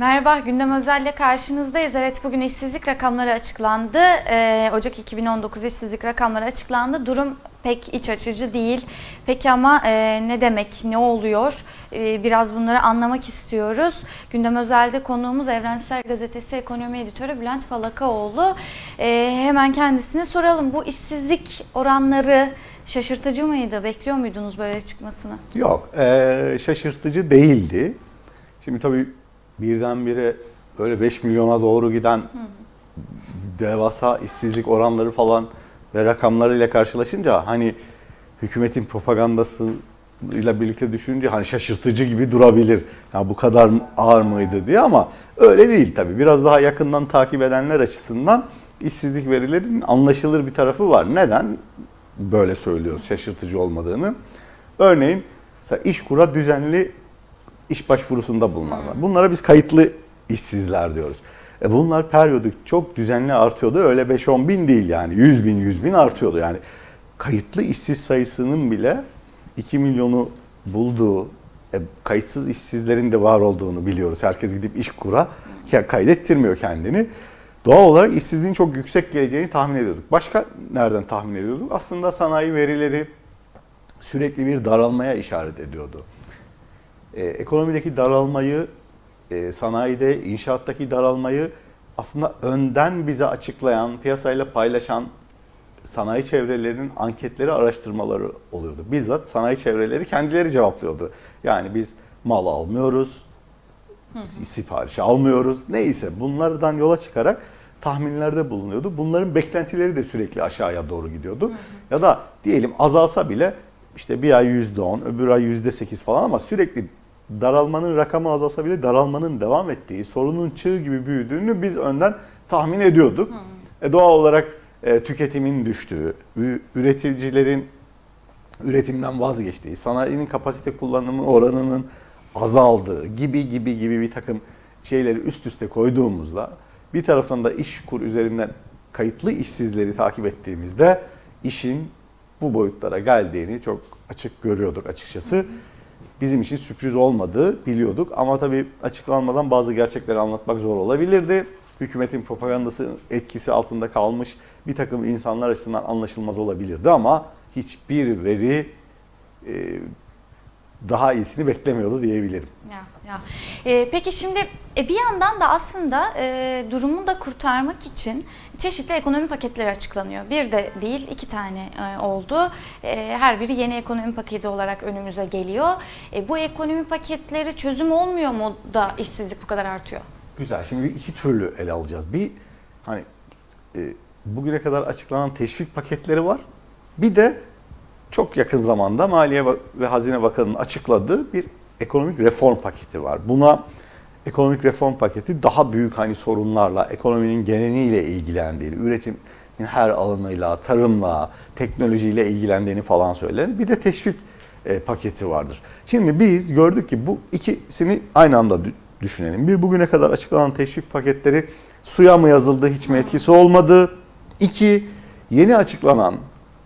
Merhaba, Gündem Özel'le karşınızdayız. Evet, bugün işsizlik rakamları açıklandı. Ee, Ocak 2019 işsizlik rakamları açıklandı. Durum pek iç açıcı değil. Peki ama e, ne demek, ne oluyor? E, biraz bunları anlamak istiyoruz. Gündem Özel'de konuğumuz Evrensel Gazetesi Ekonomi Editörü Bülent Falakaoğlu. E, hemen kendisine soralım. Bu işsizlik oranları şaşırtıcı mıydı? Bekliyor muydunuz böyle çıkmasını? Yok, e, şaşırtıcı değildi. Şimdi tabii birdenbire böyle 5 milyona doğru giden devasa işsizlik oranları falan ve rakamlarıyla karşılaşınca hani hükümetin propagandasıyla birlikte düşününce hani şaşırtıcı gibi durabilir. Ya bu kadar ağır mıydı diye ama öyle değil tabii. Biraz daha yakından takip edenler açısından işsizlik verilerinin anlaşılır bir tarafı var. Neden böyle söylüyoruz şaşırtıcı olmadığını? Örneğin mesela İşkur'a düzenli iş başvurusunda bulunanlar. Bunlara biz kayıtlı işsizler diyoruz. E bunlar periyodik çok düzenli artıyordu. Öyle 5-10 bin değil yani. 100 bin, 100 bin artıyordu. Yani kayıtlı işsiz sayısının bile 2 milyonu bulduğu, e, kayıtsız işsizlerin de var olduğunu biliyoruz. Herkes gidip iş kura kaydettirmiyor kendini. Doğal olarak işsizliğin çok yüksek geleceğini tahmin ediyorduk. Başka nereden tahmin ediyorduk? Aslında sanayi verileri sürekli bir daralmaya işaret ediyordu. Ee, ekonomideki daralmayı, e, sanayide, inşaattaki daralmayı aslında önden bize açıklayan, piyasayla paylaşan sanayi çevrelerinin anketleri, araştırmaları oluyordu. Bizzat sanayi çevreleri kendileri cevaplıyordu. Yani biz mal almıyoruz, sipariş almıyoruz. Neyse bunlardan yola çıkarak tahminlerde bulunuyordu. Bunların beklentileri de sürekli aşağıya doğru gidiyordu. Hı hı. Ya da diyelim azalsa bile işte bir ay yüzde on, öbür ay yüzde sekiz falan ama sürekli daralmanın rakamı azalsa bile daralmanın devam ettiği, sorunun çığ gibi büyüdüğünü biz önden tahmin ediyorduk. Hı. E doğal olarak e, tüketimin düştüğü, üreticilerin üretimden vazgeçtiği, sanayinin kapasite kullanımı oranının azaldığı gibi gibi gibi bir takım şeyleri üst üste koyduğumuzda bir taraftan da iş kur üzerinden kayıtlı işsizleri takip ettiğimizde işin bu boyutlara geldiğini çok açık görüyorduk açıkçası. Bizim için sürpriz olmadığı biliyorduk ama tabii açıklanmadan bazı gerçekleri anlatmak zor olabilirdi. Hükümetin propagandası etkisi altında kalmış bir takım insanlar açısından anlaşılmaz olabilirdi ama hiçbir veri e, daha iyisini beklemiyordu diyebilirim. Ya, ya. E, peki şimdi e, bir yandan da aslında e, durumu da kurtarmak için çeşitli ekonomi paketleri açıklanıyor. Bir de değil iki tane e, oldu. E, her biri yeni ekonomi paketi olarak önümüze geliyor. E, bu ekonomi paketleri çözüm olmuyor mu da işsizlik bu kadar artıyor? Güzel. Şimdi iki türlü ele alacağız. Bir hani e, bugüne kadar açıklanan teşvik paketleri var. Bir de çok yakın zamanda Maliye ve Hazine Bakanı'nın açıkladığı bir ekonomik reform paketi var. Buna ekonomik reform paketi daha büyük hani sorunlarla, ekonominin geneliyle ilgilendiğini, üretimin her alanıyla, tarımla, teknolojiyle ilgilendiğini falan söyler. Bir de teşvik e, paketi vardır. Şimdi biz gördük ki bu ikisini aynı anda düşünelim. Bir bugüne kadar açıklanan teşvik paketleri suya mı yazıldı, hiç mi etkisi olmadı? İki, yeni açıklanan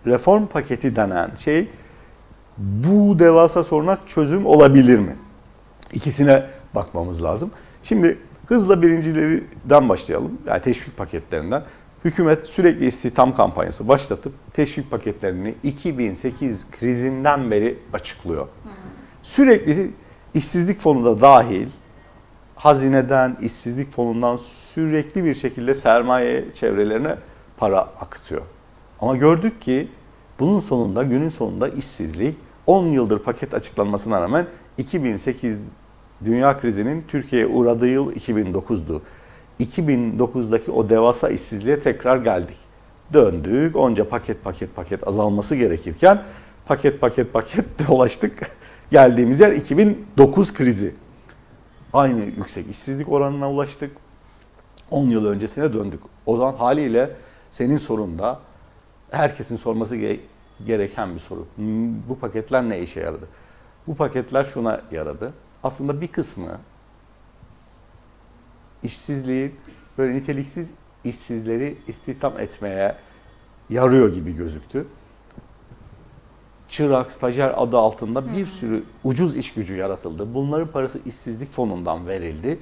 reform paketi denen şey bu devasa soruna çözüm olabilir mi? İkisine bakmamız lazım. Şimdi hızla birincilerden başlayalım. Yani teşvik paketlerinden. Hükümet sürekli istihdam kampanyası başlatıp teşvik paketlerini 2008 krizinden beri açıklıyor. Sürekli işsizlik fonu da dahil hazineden, işsizlik fonundan sürekli bir şekilde sermaye çevrelerine para akıtıyor. Ama gördük ki bunun sonunda günün sonunda işsizlik 10 yıldır paket açıklanmasına rağmen 2008 dünya krizinin Türkiye'ye uğradığı yıl 2009'du. 2009'daki o devasa işsizliğe tekrar geldik. Döndük. Onca paket paket paket azalması gerekirken paket paket paket dolaştık. Geldiğimiz yer 2009 krizi. Aynı yüksek işsizlik oranına ulaştık. 10 yıl öncesine döndük. O zaman haliyle senin sorunda herkesin sorması gereken bir soru. Hmm, bu paketler ne işe yaradı? Bu paketler şuna yaradı. Aslında bir kısmı işsizliğin böyle niteliksiz işsizleri istihdam etmeye yarıyor gibi gözüktü. Çırak, stajyer adı altında bir sürü ucuz iş gücü yaratıldı. Bunların parası işsizlik fonundan verildi.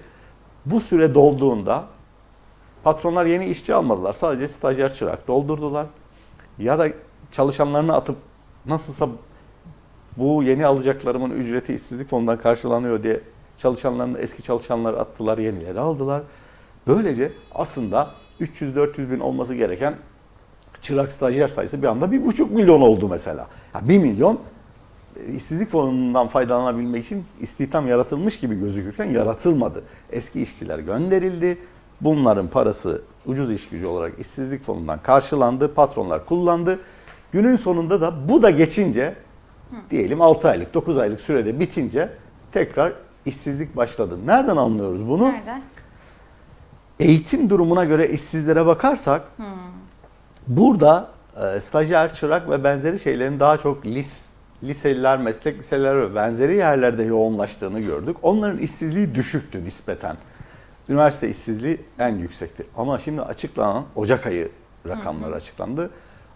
Bu süre dolduğunda patronlar yeni işçi almadılar. Sadece stajyer çırak doldurdular. Ya da çalışanlarını atıp nasılsa bu yeni alacaklarımın ücreti işsizlik fonundan karşılanıyor diye çalışanlarını eski çalışanları attılar, yenileri aldılar. Böylece aslında 300-400 bin olması gereken çırak stajyer sayısı bir anda 1,5 milyon oldu mesela. Ya 1 milyon e, işsizlik fonundan faydalanabilmek için istihdam yaratılmış gibi gözükürken yaratılmadı. Eski işçiler gönderildi. Bunların parası ucuz iş gücü olarak işsizlik fonundan karşılandı. Patronlar kullandı. Günün sonunda da bu da geçince diyelim 6 aylık 9 aylık sürede bitince tekrar işsizlik başladı. Nereden anlıyoruz bunu? Nereden? Eğitim durumuna göre işsizlere bakarsak burada e, stajyer, çırak ve benzeri şeylerin daha çok lis, liseliler, meslek liseleri ve benzeri yerlerde yoğunlaştığını gördük. Onların işsizliği düşüktü nispeten. Üniversite işsizliği en yüksekti. Ama şimdi açıklanan Ocak ayı rakamları açıklandı.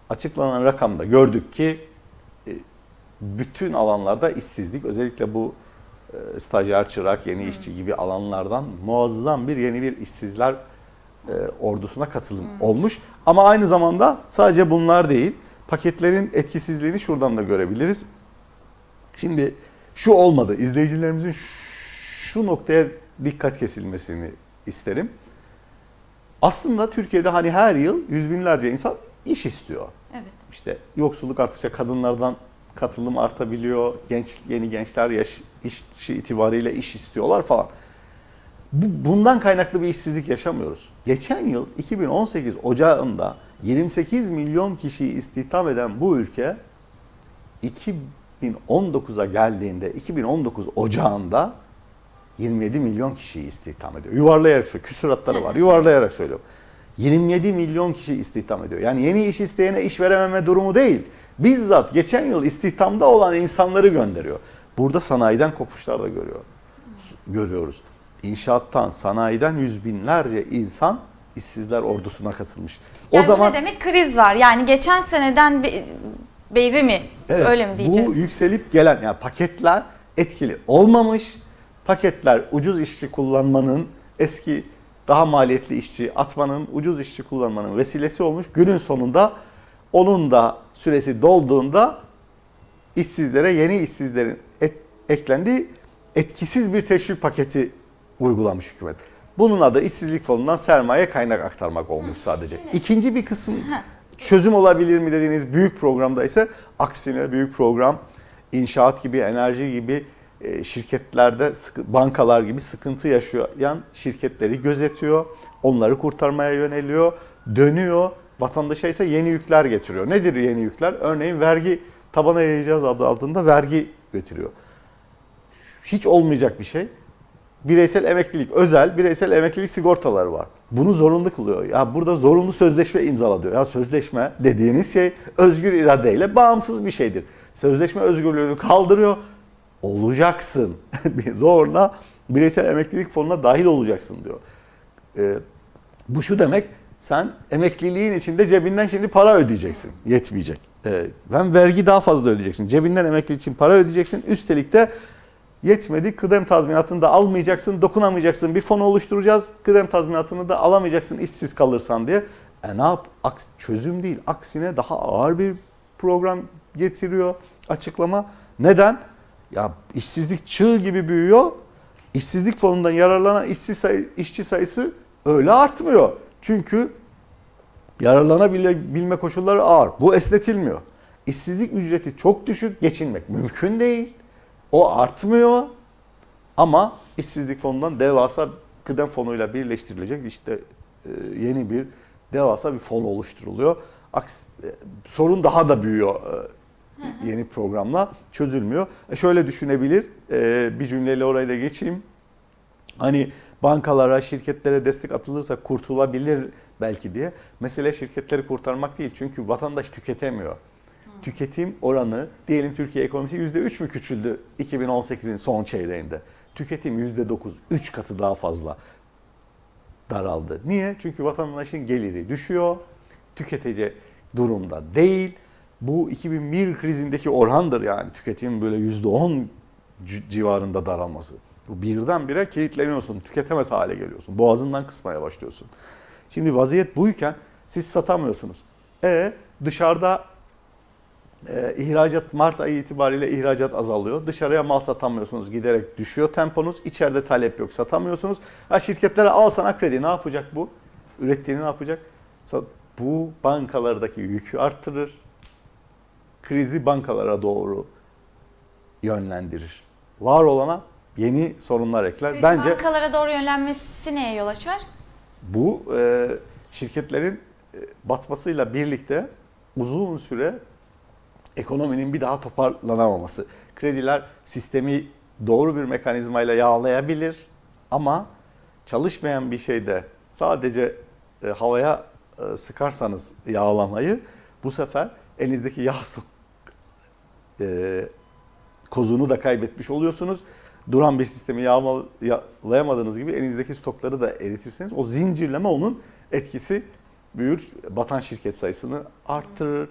Açıklanan rakamda gördük ki e, bütün alanlarda işsizlik özellikle bu e, stajyer, çırak, yeni işçi gibi alanlardan muazzam bir yeni bir işsizler e, ordusuna katılım olmuş. Ama aynı zamanda sadece bunlar değil, paketlerin etkisizliğini şuradan da görebiliriz. Şimdi şu olmadı, izleyicilerimizin şu noktaya dikkat kesilmesini isterim. Aslında Türkiye'de hani her yıl yüz binlerce insan iş istiyor. Evet. İşte yoksulluk arttıkça kadınlardan katılım artabiliyor. Genç yeni gençler yaş işi itibariyle iş istiyorlar falan. Bu, bundan kaynaklı bir işsizlik yaşamıyoruz. Geçen yıl 2018 Ocağı'nda 28 milyon kişiyi istihdam eden bu ülke 2019'a geldiğinde 2019 Ocağı'nda 27 milyon kişiyi istihdam ediyor. Yuvarlayarak söylüyor. Küsuratları var. Yuvarlayarak söylüyorum. 27 milyon kişi istihdam ediyor. Yani yeni iş isteyene iş verememe durumu değil. Bizzat geçen yıl istihdamda olan insanları gönderiyor. Burada sanayiden kopuşlar da görüyor. Görüyoruz. İnşaattan, sanayiden yüz binlerce insan işsizler ordusuna katılmış. Yani o zaman ne demek kriz var. Yani geçen seneden be- beri mi? Evet, Öyle mi diyeceğiz? Bu yükselip gelen yani paketler etkili olmamış. Paketler ucuz işçi kullanmanın eski daha maliyetli işçi atmanın, ucuz işçi kullanmanın vesilesi olmuş. Günün sonunda onun da süresi dolduğunda işsizlere yeni işsizlerin et, eklendiği etkisiz bir teşvik paketi uygulamış hükümet. Bunun adı işsizlik fonundan sermaye kaynak aktarmak olmuş sadece. İkinci bir kısım çözüm olabilir mi dediğiniz büyük programda ise aksine büyük program inşaat gibi, enerji gibi şirketlerde, bankalar gibi sıkıntı yaşayan şirketleri gözetiyor. Onları kurtarmaya yöneliyor, dönüyor. Vatandaşa ise yeni yükler getiriyor. Nedir yeni yükler? Örneğin vergi tabana yayacağız adı altında vergi getiriyor. Hiç olmayacak bir şey. Bireysel emeklilik, özel bireysel emeklilik sigortaları var. Bunu zorunlu kılıyor. Ya burada zorunlu sözleşme imzala diyor. Ya sözleşme dediğiniz şey özgür iradeyle bağımsız bir şeydir. Sözleşme özgürlüğünü kaldırıyor. Olacaksın. Zorla bireysel emeklilik fonuna dahil olacaksın diyor. Ee, bu şu demek sen emekliliğin içinde cebinden şimdi para ödeyeceksin. Yetmeyecek. Ee, ben vergi daha fazla ödeyeceksin. Cebinden emeklilik için para ödeyeceksin. Üstelik de yetmedi kıdem tazminatını da almayacaksın, dokunamayacaksın. Bir fon oluşturacağız. Kıdem tazminatını da alamayacaksın işsiz kalırsan diye. E ne yap? Aks, çözüm değil. Aksine daha ağır bir program getiriyor açıklama. Neden? Ya işsizlik çığ gibi büyüyor. İşsizlik fonundan yararlanan işsiz sayı, işçi sayısı öyle artmıyor. Çünkü yararlanabilme koşulları ağır. Bu esnetilmiyor. İşsizlik ücreti çok düşük, geçinmek mümkün değil. O artmıyor ama işsizlik fonundan devasa kıdem fonuyla birleştirilecek işte e, yeni bir devasa bir fon oluşturuluyor. E, sorun daha da büyüyor e, yeni programla çözülmüyor. E şöyle düşünebilir, bir cümleyle oraya da geçeyim. Hani bankalara, şirketlere destek atılırsa kurtulabilir belki diye. Mesele şirketleri kurtarmak değil. Çünkü vatandaş tüketemiyor. Tüketim oranı diyelim Türkiye ekonomisi %3 mü küçüldü 2018'in son çeyreğinde? Tüketim %9, 3 katı daha fazla daraldı. Niye? Çünkü vatandaşın geliri düşüyor. Tüketici durumda değil. Bu 2001 krizindeki orandır yani tüketim böyle %10 civarında daralması. Bu birdenbire kilitleniyorsun, tüketemez hale geliyorsun. Boğazından kısmaya başlıyorsun. Şimdi vaziyet buyken siz satamıyorsunuz. E dışarıda e, ihracat Mart ayı itibariyle ihracat azalıyor. Dışarıya mal satamıyorsunuz. Giderek düşüyor temponuz. İçeride talep yok. Satamıyorsunuz. Ha şirketlere al sana kredi. Ne yapacak bu? Ürettiğini ne yapacak? Bu bankalardaki yükü arttırır. Krizi bankalara doğru yönlendirir. Var olana yeni sorunlar ekler. Kriz Bence bankalara doğru yönlenmesi neye yol açar? bu e, şirketlerin e, batmasıyla birlikte uzun süre ekonominin bir daha toparlanamaması. Krediler sistemi doğru bir mekanizmayla yağlayabilir ama çalışmayan bir şeyde sadece e, havaya e, sıkarsanız yağlamayı bu sefer elinizdeki yağ e, kozunu da kaybetmiş oluyorsunuz. Duran bir sistemi yağma- yağlayamadığınız gibi elinizdeki stokları da eritirseniz o zincirleme onun etkisi büyür. Batan şirket sayısını arttırır.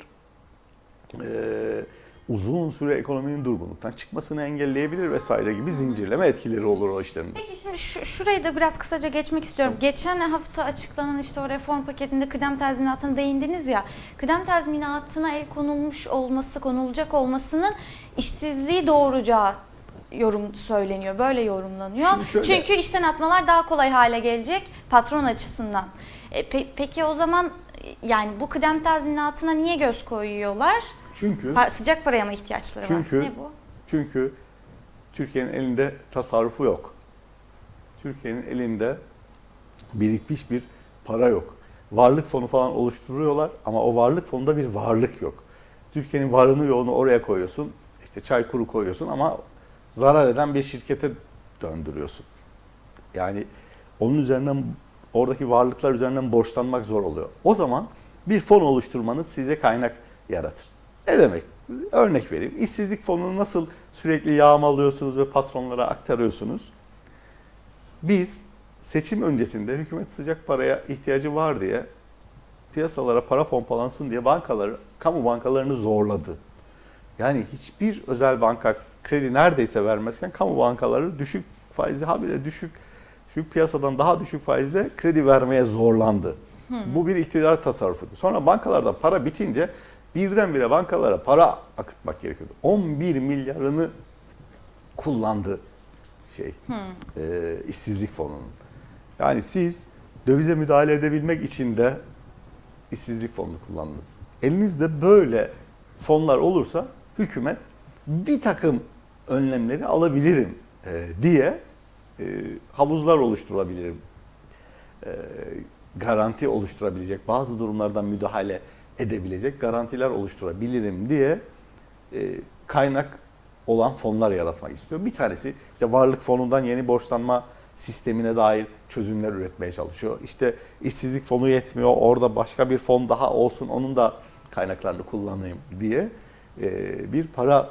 Ee, uzun süre ekonominin durgunluktan çıkmasını engelleyebilir vesaire gibi zincirleme etkileri olur o işlerin. Peki şimdi şu, şurayı da biraz kısaca geçmek istiyorum. Geçen hafta açıklanan işte o reform paketinde kıdem tazminatına değindiniz ya. Kıdem tazminatına el konulmuş olması, konulacak olmasının işsizliği doğuracağı yorum söyleniyor. Böyle yorumlanıyor. Şöyle- Çünkü işten atmalar daha kolay hale gelecek patron açısından. E, pe- peki o zaman yani bu kıdem tazminatına niye göz koyuyorlar? Çünkü Pa- sıcak paraya mı ihtiyaçları Çünkü- var? Ne bu? Çünkü Türkiye'nin elinde tasarrufu yok. Türkiye'nin elinde birikmiş bir para yok. Varlık fonu falan oluşturuyorlar ama o varlık fonunda bir varlık yok. Türkiye'nin varını yoğunu oraya koyuyorsun. İşte çay kuru koyuyorsun ama zarar eden bir şirkete döndürüyorsun. Yani onun üzerinden oradaki varlıklar üzerinden borçlanmak zor oluyor. O zaman bir fon oluşturmanız size kaynak yaratır. Ne demek? Örnek vereyim. İşsizlik fonunu nasıl sürekli yağmalıyorsunuz ve patronlara aktarıyorsunuz? Biz seçim öncesinde hükümet sıcak paraya ihtiyacı var diye piyasalara para pompalansın diye bankaları, kamu bankalarını zorladı. Yani hiçbir özel banka kredi neredeyse vermezken kamu bankaları düşük faizli habire düşük düşük piyasadan daha düşük faizle kredi vermeye zorlandı. Bu bir iktidar tasarrufudu. Sonra bankalardan para bitince birdenbire bankalara para akıtmak gerekiyordu. 11 milyarını kullandı şey e, işsizlik fonunun. Yani siz dövize müdahale edebilmek için de işsizlik fonunu kullandınız. Elinizde böyle fonlar olursa hükümet bir takım önlemleri alabilirim e, diye e, havuzlar oluşturabilirim. E, garanti oluşturabilecek, bazı durumlardan müdahale edebilecek garantiler oluşturabilirim diye e, kaynak olan fonlar yaratmak istiyor. Bir tanesi işte varlık fonundan yeni borçlanma sistemine dair çözümler üretmeye çalışıyor. İşte işsizlik fonu yetmiyor, orada başka bir fon daha olsun, onun da kaynaklarını kullanayım diye e, bir para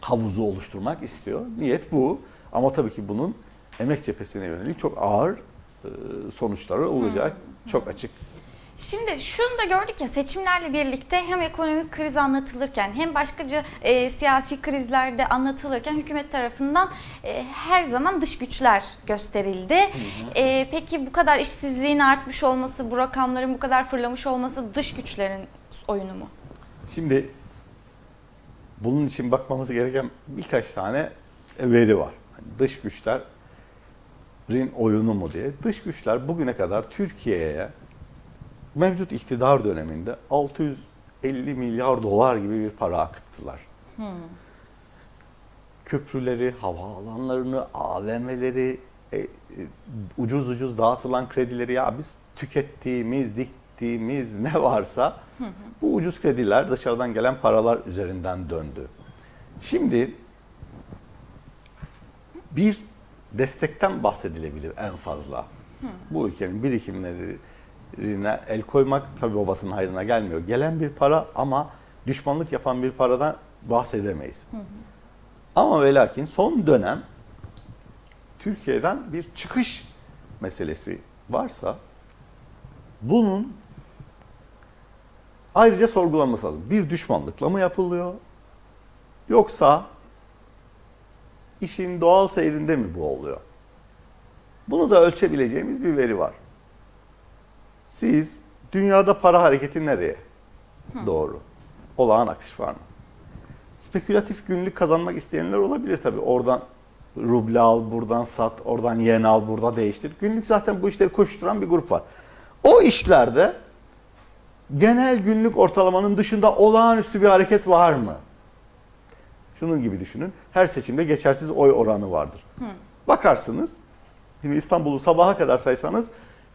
havuzu oluşturmak istiyor. Niyet bu. Ama tabii ki bunun emek cephesine yönelik çok ağır e, sonuçları olacağı çok açık. Şimdi şunu da gördük ya seçimlerle birlikte hem ekonomik kriz anlatılırken hem başkaca e, siyasi krizlerde anlatılırken hükümet tarafından e, her zaman dış güçler gösterildi. E, peki bu kadar işsizliğin artmış olması, bu rakamların bu kadar fırlamış olması dış güçlerin oyunu mu? Şimdi bunun için bakmamız gereken birkaç tane veri var. Hani dış güçlerin oyunu mu diye. Dış güçler bugüne kadar Türkiye'ye mevcut iktidar döneminde 650 milyar dolar gibi bir para akıttılar. Köprüleri, havaalanlarını, AVM'leri, e, e, ucuz ucuz dağıtılan kredileri ya biz tükettiğimiz, diktiğimiz ne varsa bu ucuz krediler dışarıdan gelen paralar üzerinden döndü. Şimdi bir destekten bahsedilebilir en fazla. Bu ülkenin birikimlerine el koymak tabii babasının hayrına gelmiyor. Gelen bir para ama düşmanlık yapan bir paradan bahsedemeyiz. Ama ve lakin son dönem Türkiye'den bir çıkış meselesi varsa bunun ayrıca sorgulanması lazım. Bir düşmanlıkla mı yapılıyor? Yoksa işin doğal seyrinde mi bu oluyor? Bunu da ölçebileceğimiz bir veri var. Siz dünyada para hareketi nereye? Doğru. Olağan akış var mı? Spekülatif günlük kazanmak isteyenler olabilir tabii. Oradan ruble al, buradan sat, oradan yen al, burada değiştir. Günlük zaten bu işleri koşturan bir grup var. O işlerde genel günlük ortalamanın dışında olağanüstü bir hareket var mı? Şunun gibi düşünün. Her seçimde geçersiz oy oranı vardır. Bakarsınız. Şimdi İstanbul'u sabaha kadar saysanız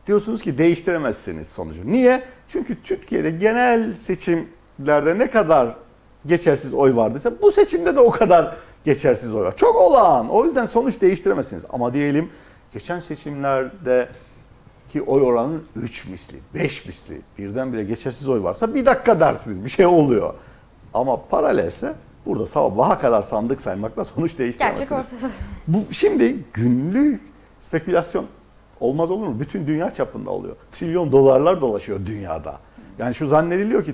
diyorsunuz ki değiştiremezsiniz sonucu. Niye? Çünkü Türkiye'de genel seçimlerde ne kadar geçersiz oy vardıysa bu seçimde de o kadar geçersiz oy var. Çok olağan. O yüzden sonuç değiştiremezsiniz. Ama diyelim geçen seçimlerde ki oy oranının 3 misli, 5 misli birdenbire geçersiz oy varsa bir dakika dersiniz bir şey oluyor. Ama paralelse burada sabaha kadar sandık saymakla sonuç değiştiremezsiniz. Gerçek ortada. Bu şimdi günlük spekülasyon olmaz olur mu? Bütün dünya çapında oluyor. Trilyon dolarlar dolaşıyor dünyada. Yani şu zannediliyor ki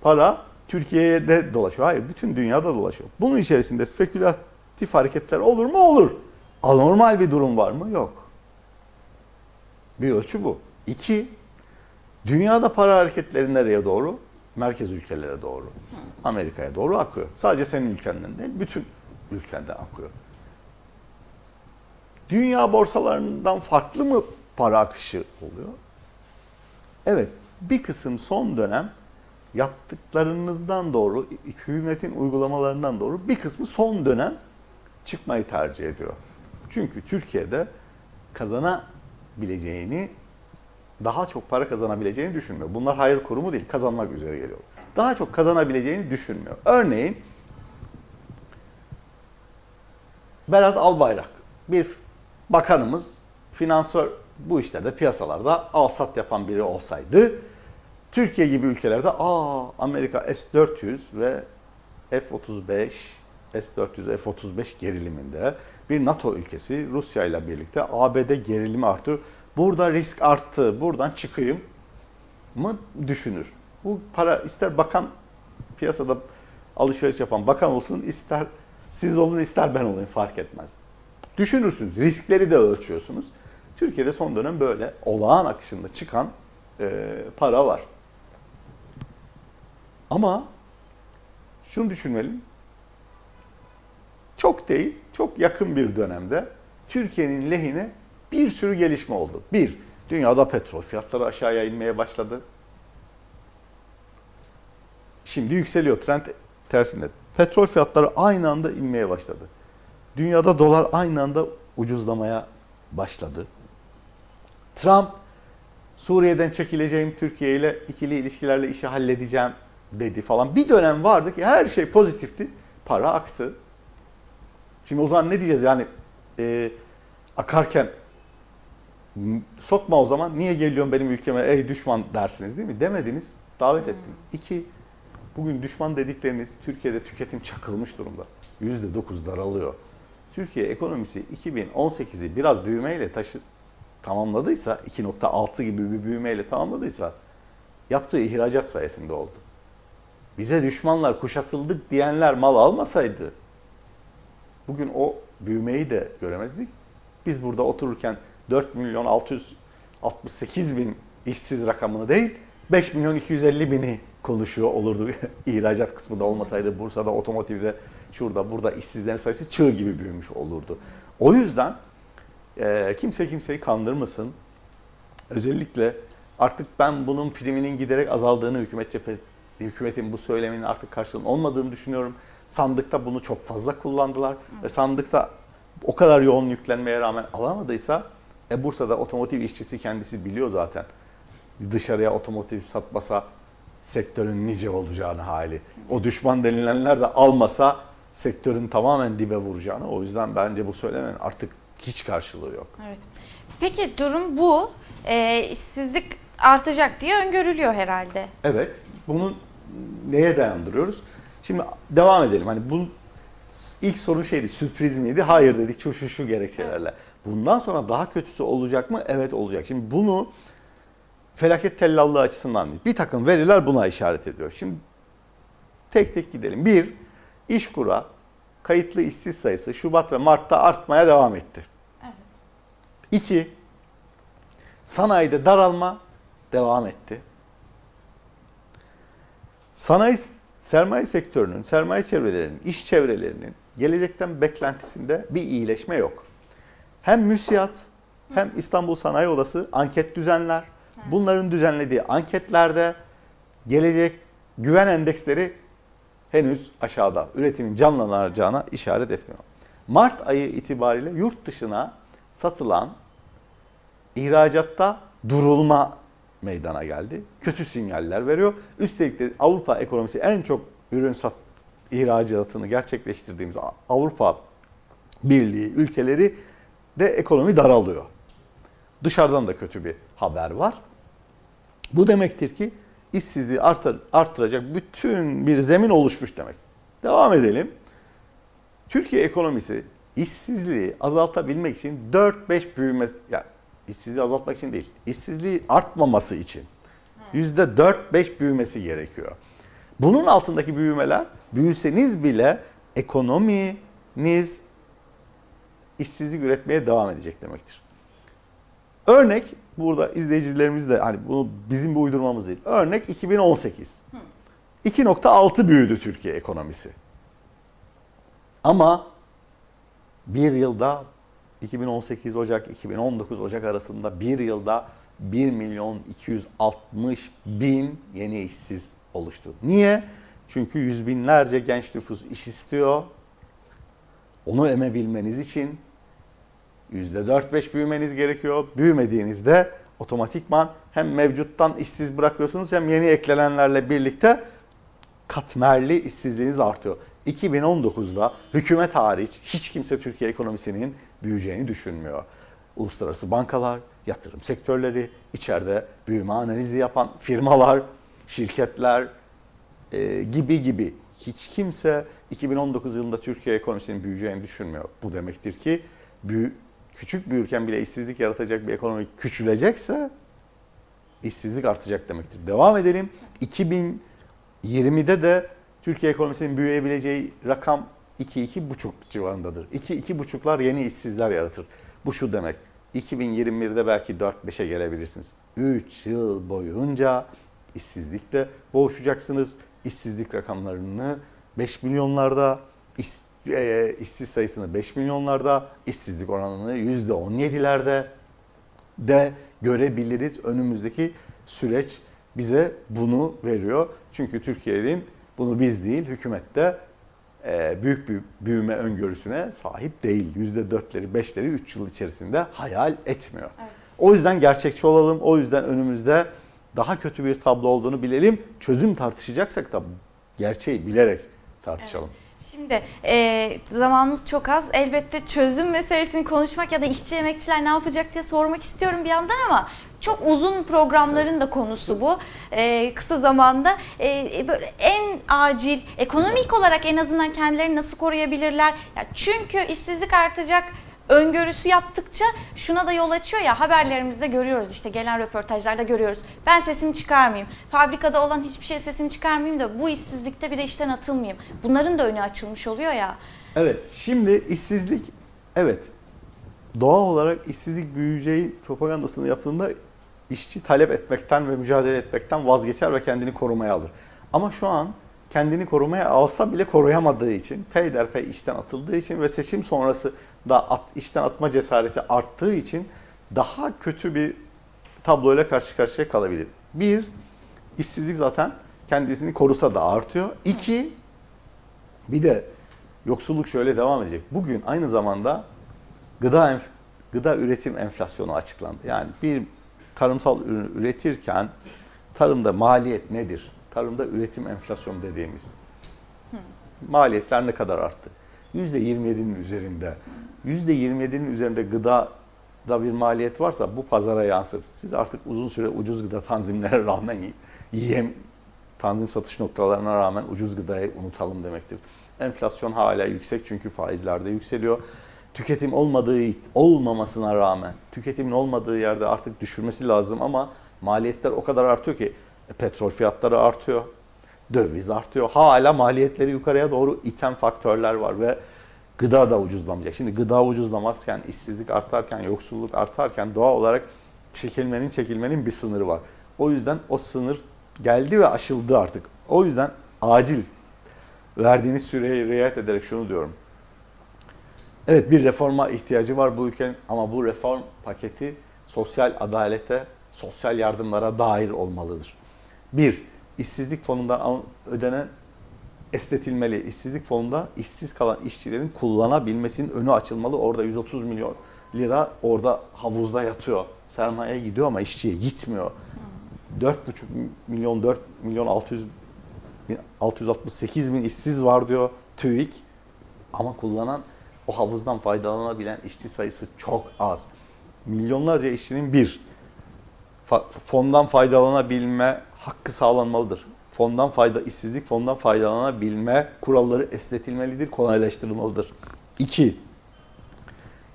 para Türkiye'de dolaşıyor. Hayır, bütün dünyada dolaşıyor. Bunun içerisinde spekülatif hareketler olur mu? Olur. Anormal bir durum var mı? Yok. Bir ölçü bu. İki, dünyada para hareketleri nereye doğru? Merkez ülkelere doğru. Amerika'ya doğru akıyor. Sadece senin ülkenden değil, bütün ülkenden akıyor. Dünya borsalarından farklı mı para akışı oluyor? Evet, bir kısım son dönem yaptıklarınızdan doğru, hükümetin uygulamalarından doğru bir kısmı son dönem çıkmayı tercih ediyor. Çünkü Türkiye'de kazanabileceğini, daha çok para kazanabileceğini düşünmüyor. Bunlar hayır kurumu değil, kazanmak üzere geliyor. Daha çok kazanabileceğini düşünmüyor. Örneğin Berat Albayrak bir bakanımız finansör bu işlerde piyasalarda al sat yapan biri olsaydı Türkiye gibi ülkelerde aa Amerika S-400 ve F-35 S-400 F-35 geriliminde bir NATO ülkesi Rusya ile birlikte ABD gerilimi artıyor. Burada risk arttı. Buradan çıkayım mı düşünür. Bu para ister bakan piyasada alışveriş yapan bakan olsun ister siz olun ister ben olayım fark etmez. Düşünürsünüz. Riskleri de ölçüyorsunuz. Türkiye'de son dönem böyle olağan akışında çıkan e, para var. Ama şunu düşünelim. Çok değil, çok yakın bir dönemde Türkiye'nin lehine bir sürü gelişme oldu. Bir, dünyada petrol fiyatları aşağıya inmeye başladı. Şimdi yükseliyor, trend tersinde. Petrol fiyatları aynı anda inmeye başladı. Dünyada dolar aynı anda ucuzlamaya başladı. Trump Suriye'den çekileceğim Türkiye ile ikili ilişkilerle işi halledeceğim dedi falan. Bir dönem vardı ki her şey pozitifti. Para aktı. Şimdi o zaman ne diyeceğiz yani e, akarken sokma o zaman niye geliyorsun benim ülkeme ey düşman dersiniz değil mi? Demediniz, davet ettiniz. İki, bugün düşman dedikleriniz Türkiye'de tüketim çakılmış durumda. Yüzde dokuz daralıyor. Türkiye ekonomisi 2018'i biraz büyümeyle taşı tamamladıysa 2.6 gibi bir büyümeyle tamamladıysa yaptığı ihracat sayesinde oldu. Bize düşmanlar kuşatıldık diyenler mal almasaydı bugün o büyümeyi de göremezdik. Biz burada otururken 4 milyon 668 bin işsiz rakamını değil 5 milyon 250 bini konuşuyor olurdu. İhracat kısmı da olmasaydı Bursa'da, otomotivde, şurada, burada işsizlerin sayısı çığ gibi büyümüş olurdu. O yüzden e, kimse kimseyi kandırmasın. Özellikle artık ben bunun priminin giderek azaldığını hükümet cephe, hükümetin bu söyleminin artık karşılığının olmadığını düşünüyorum. Sandıkta bunu çok fazla kullandılar ve sandıkta o kadar yoğun yüklenmeye rağmen alamadıysa e Bursa'da otomotiv işçisi kendisi biliyor zaten. Dışarıya otomotiv satmasa sektörün nice olacağını hali. O düşman denilenler de almasa sektörün tamamen dibe vuracağını. O yüzden bence bu söylemenin artık hiç karşılığı yok. Evet. Peki durum bu. Ee, işsizlik artacak diye öngörülüyor herhalde. Evet. Bunu neye dayandırıyoruz? Şimdi devam edelim. Hani bu ilk sorun şeydi sürpriz miydi? Hayır dedik şu şu şu gerekçelerle. Bundan sonra daha kötüsü olacak mı? Evet olacak. Şimdi bunu felaket tellallığı açısından değil. Bir takım veriler buna işaret ediyor. Şimdi tek tek gidelim. Bir, İşkur'a kayıtlı işsiz sayısı Şubat ve Mart'ta artmaya devam etti. Evet. İki, sanayide daralma devam etti. Sanayi sermaye sektörünün, sermaye çevrelerinin, iş çevrelerinin gelecekten beklentisinde bir iyileşme yok. Hem müsiyat hem İstanbul Sanayi Odası anket düzenler. Bunların düzenlediği anketlerde gelecek güven endeksleri henüz aşağıda. Üretimin canlanacağına işaret etmiyor. Mart ayı itibariyle yurt dışına satılan ihracatta durulma meydana geldi. Kötü sinyaller veriyor. Üstelik de Avrupa ekonomisi en çok ürün sat ihracatını gerçekleştirdiğimiz Avrupa Birliği ülkeleri de ekonomi daralıyor. Dışarıdan da kötü bir haber var. Bu demektir ki işsizliği artar, arttıracak bütün bir zemin oluşmuş demek. Devam edelim. Türkiye ekonomisi işsizliği azaltabilmek için 4-5 büyüme, yani işsizliği azaltmak için değil, işsizliği artmaması için %4-5 büyümesi gerekiyor. Bunun altındaki büyümeler, büyüseniz bile ekonominiz işsizlik üretmeye devam edecek demektir. Örnek burada izleyicilerimiz de hani bunu bizim bir uydurmamız değil. Örnek 2018. 2.6 büyüdü Türkiye ekonomisi. Ama bir yılda 2018 Ocak 2019 Ocak arasında bir yılda 1 milyon 260 bin yeni işsiz oluştu. Niye? Çünkü yüz binlerce genç nüfus iş istiyor. Onu emebilmeniz için %4-5 büyümeniz gerekiyor. Büyümediğinizde otomatikman hem mevcuttan işsiz bırakıyorsunuz hem yeni eklenenlerle birlikte katmerli işsizliğiniz artıyor. 2019'da hükümet hariç hiç kimse Türkiye ekonomisinin büyüyeceğini düşünmüyor. Uluslararası bankalar, yatırım sektörleri, içeride büyüme analizi yapan firmalar, şirketler e, gibi gibi hiç kimse 2019 yılında Türkiye ekonomisinin büyüyeceğini düşünmüyor. Bu demektir ki büyü, küçük büyürken bile işsizlik yaratacak bir ekonomi küçülecekse işsizlik artacak demektir. Devam edelim. 2020'de de Türkiye ekonomisinin büyüyebileceği rakam 2-2,5 civarındadır. 2-2,5'lar yeni işsizler yaratır. Bu şu demek. 2021'de belki 4-5'e gelebilirsiniz. 3 yıl boyunca işsizlikle boğuşacaksınız. İşsizlik rakamlarını 5 milyonlarda, e, işsiz sayısını 5 milyonlarda, işsizlik oranını %17'lerde de görebiliriz. Önümüzdeki süreç bize bunu veriyor. Çünkü Türkiye'nin bunu biz değil, hükümette e, büyük bir büyüme öngörüsüne sahip değil. %4'leri, 5'leri 3 yıl içerisinde hayal etmiyor. Evet. O yüzden gerçekçi olalım. O yüzden önümüzde daha kötü bir tablo olduğunu bilelim. Çözüm tartışacaksak da gerçeği bilerek tartışalım. Şimdi e, zamanımız çok az. Elbette çözüm meselesini konuşmak ya da işçi emekçiler ne yapacak diye sormak istiyorum bir yandan ama çok uzun programların da konusu bu. E, kısa zamanda e, böyle en acil ekonomik olarak en azından kendilerini nasıl koruyabilirler? Ya çünkü işsizlik artacak öngörüsü yaptıkça şuna da yol açıyor ya haberlerimizde görüyoruz işte gelen röportajlarda görüyoruz. Ben sesimi çıkarmayayım. Fabrikada olan hiçbir şey sesimi çıkarmayayım da bu işsizlikte bir de işten atılmayayım. Bunların da önü açılmış oluyor ya. Evet, şimdi işsizlik, evet doğal olarak işsizlik büyüyeceği propagandasını yaptığında işçi talep etmekten ve mücadele etmekten vazgeçer ve kendini korumaya alır. Ama şu an kendini korumaya alsa bile koruyamadığı için, peyderpey işten atıldığı için ve seçim sonrası da at, işten atma cesareti arttığı için daha kötü bir tabloyla karşı karşıya kalabilir. Bir, işsizlik zaten kendisini korusa da artıyor. İki, bir de yoksulluk şöyle devam edecek. Bugün aynı zamanda gıda enf- gıda üretim enflasyonu açıklandı. Yani bir tarımsal ürün üretirken tarımda maliyet nedir? Tarımda üretim enflasyonu dediğimiz. Maliyetler ne kadar arttı? %27'nin üzerinde. %27'nin üzerinde gıda da bir maliyet varsa bu pazara yansır. Siz artık uzun süre ucuz gıda tanzimlere rağmen yiyem tanzim satış noktalarına rağmen ucuz gıdayı unutalım demektir. Enflasyon hala yüksek çünkü faizler de yükseliyor. Tüketim olmadığı olmamasına rağmen tüketimin olmadığı yerde artık düşürmesi lazım ama maliyetler o kadar artıyor ki e, petrol fiyatları artıyor, döviz artıyor. Hala maliyetleri yukarıya doğru iten faktörler var ve Gıda da ucuzlamayacak. Şimdi gıda ucuzlamazken, işsizlik artarken, yoksulluk artarken doğal olarak çekilmenin çekilmenin bir sınırı var. O yüzden o sınır geldi ve aşıldı artık. O yüzden acil verdiğiniz süreye riayet ederek şunu diyorum. Evet bir reforma ihtiyacı var bu ülkenin ama bu reform paketi sosyal adalete, sosyal yardımlara dair olmalıdır. Bir, işsizlik fonundan ödenen esnetilmeli. İşsizlik fonunda işsiz kalan işçilerin kullanabilmesinin önü açılmalı. Orada 130 milyon lira orada havuzda yatıyor. Sermaye gidiyor ama işçiye gitmiyor. 4,5 milyon 4 milyon 600 bin- 668 bin işsiz var diyor TÜİK. Ama kullanan o havuzdan faydalanabilen işçi sayısı çok az. Milyonlarca işçinin bir fondan faydalanabilme hakkı sağlanmalıdır. Fondan fayda işsizlik fondan faydalanabilme kuralları esnetilmelidir, kolaylaştırılmalıdır. İki,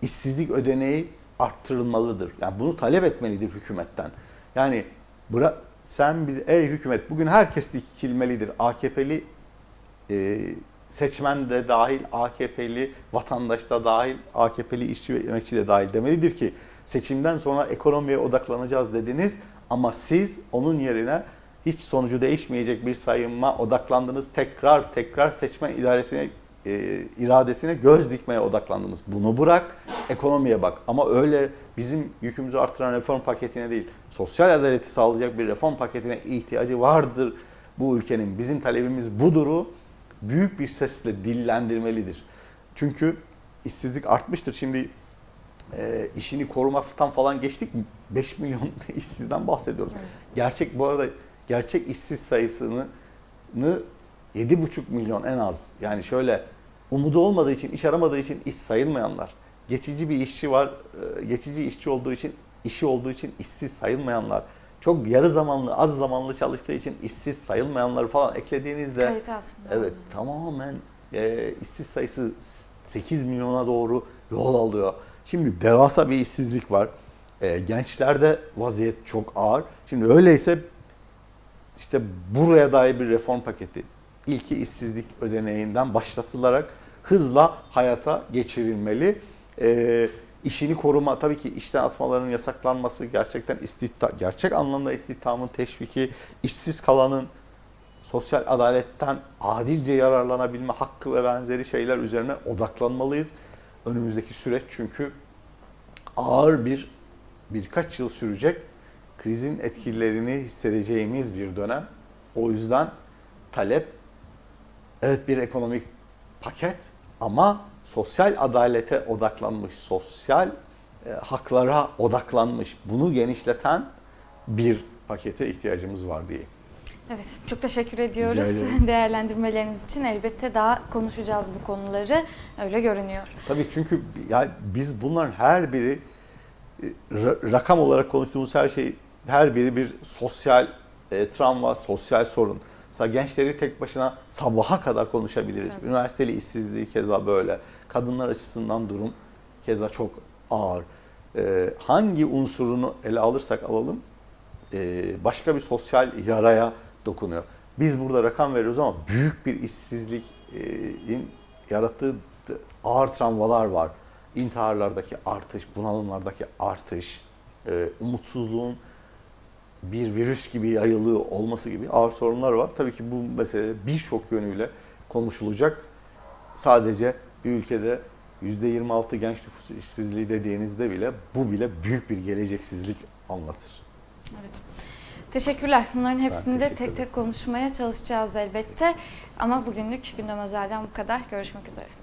işsizlik ödeneği arttırılmalıdır. Yani bunu talep etmelidir hükümetten. Yani bıra sen bize ey hükümet bugün herkes dikilmelidir. AKP'li e, seçmen de dahil, AKP'li vatandaş da dahil, AKP'li işçi ve emekçi de dahil demelidir ki seçimden sonra ekonomiye odaklanacağız dediniz ama siz onun yerine hiç sonucu değişmeyecek bir sayıma odaklandınız. Tekrar tekrar seçmen idaresine e, iradesine göz dikmeye odaklandınız. Bunu bırak, ekonomiye bak. Ama öyle bizim yükümüzü artıran reform paketine değil, sosyal adaleti sağlayacak bir reform paketine ihtiyacı vardır bu ülkenin. Bizim talebimiz buduru büyük bir sesle dillendirmelidir. Çünkü işsizlik artmıştır. Şimdi e, işini korumaktan falan geçtik. 5 milyon işsizden bahsediyoruz. Evet. Gerçek bu arada gerçek işsiz sayısını 7,5 milyon en az. Yani şöyle umudu olmadığı için, iş aramadığı için iş sayılmayanlar. Geçici bir işçi var, e, geçici işçi olduğu için, işi olduğu için işsiz sayılmayanlar. Çok yarı zamanlı, az zamanlı çalıştığı için işsiz sayılmayanları falan eklediğinizde Kayıt altında. Evet tamamen e, işsiz sayısı 8 milyona doğru yol alıyor. Şimdi devasa bir işsizlik var. E, gençlerde vaziyet çok ağır. Şimdi öyleyse işte buraya dair bir reform paketi ilki işsizlik ödeneğinden başlatılarak hızla hayata geçirilmeli. E, işini koruma tabii ki işten atmaların yasaklanması gerçekten istihdam gerçek anlamda istihdamın teşviki işsiz kalanın sosyal adaletten adilce yararlanabilme hakkı ve benzeri şeyler üzerine odaklanmalıyız. Önümüzdeki süreç çünkü ağır bir birkaç yıl sürecek krizin etkilerini hissedeceğimiz bir dönem. O yüzden talep evet bir ekonomik paket ama sosyal adalete odaklanmış, sosyal e, haklara odaklanmış, bunu genişleten bir pakete ihtiyacımız var diye. Evet, çok teşekkür ediyoruz değerlendirmeleriniz için. Elbette daha konuşacağız bu konuları. Öyle görünüyor. Tabii çünkü ya biz bunların her biri e, ra- rakam olarak konuştuğumuz her şey her biri bir sosyal e, travma, sosyal sorun. Mesela gençleri tek başına sabaha kadar konuşabiliriz. Tabii. Üniversiteli işsizliği keza böyle. Kadınlar açısından durum keza çok ağır. E, hangi unsurunu ele alırsak alalım e, başka bir sosyal yaraya dokunuyor. Biz burada rakam veriyoruz ama büyük bir işsizliğin yarattığı ağır travmalar var. İntiharlardaki artış, bunalımlardaki artış, e, umutsuzluğun bir virüs gibi yayılıyor olması gibi ağır sorunlar var. Tabii ki bu mesele birçok yönüyle konuşulacak. Sadece bir ülkede %26 genç nüfus işsizliği dediğinizde bile bu bile büyük bir geleceksizlik anlatır. Evet. Teşekkürler. Bunların hepsini de tek tek konuşmaya çalışacağız elbette. Ama bugünlük gündem özelden bu kadar. Görüşmek üzere.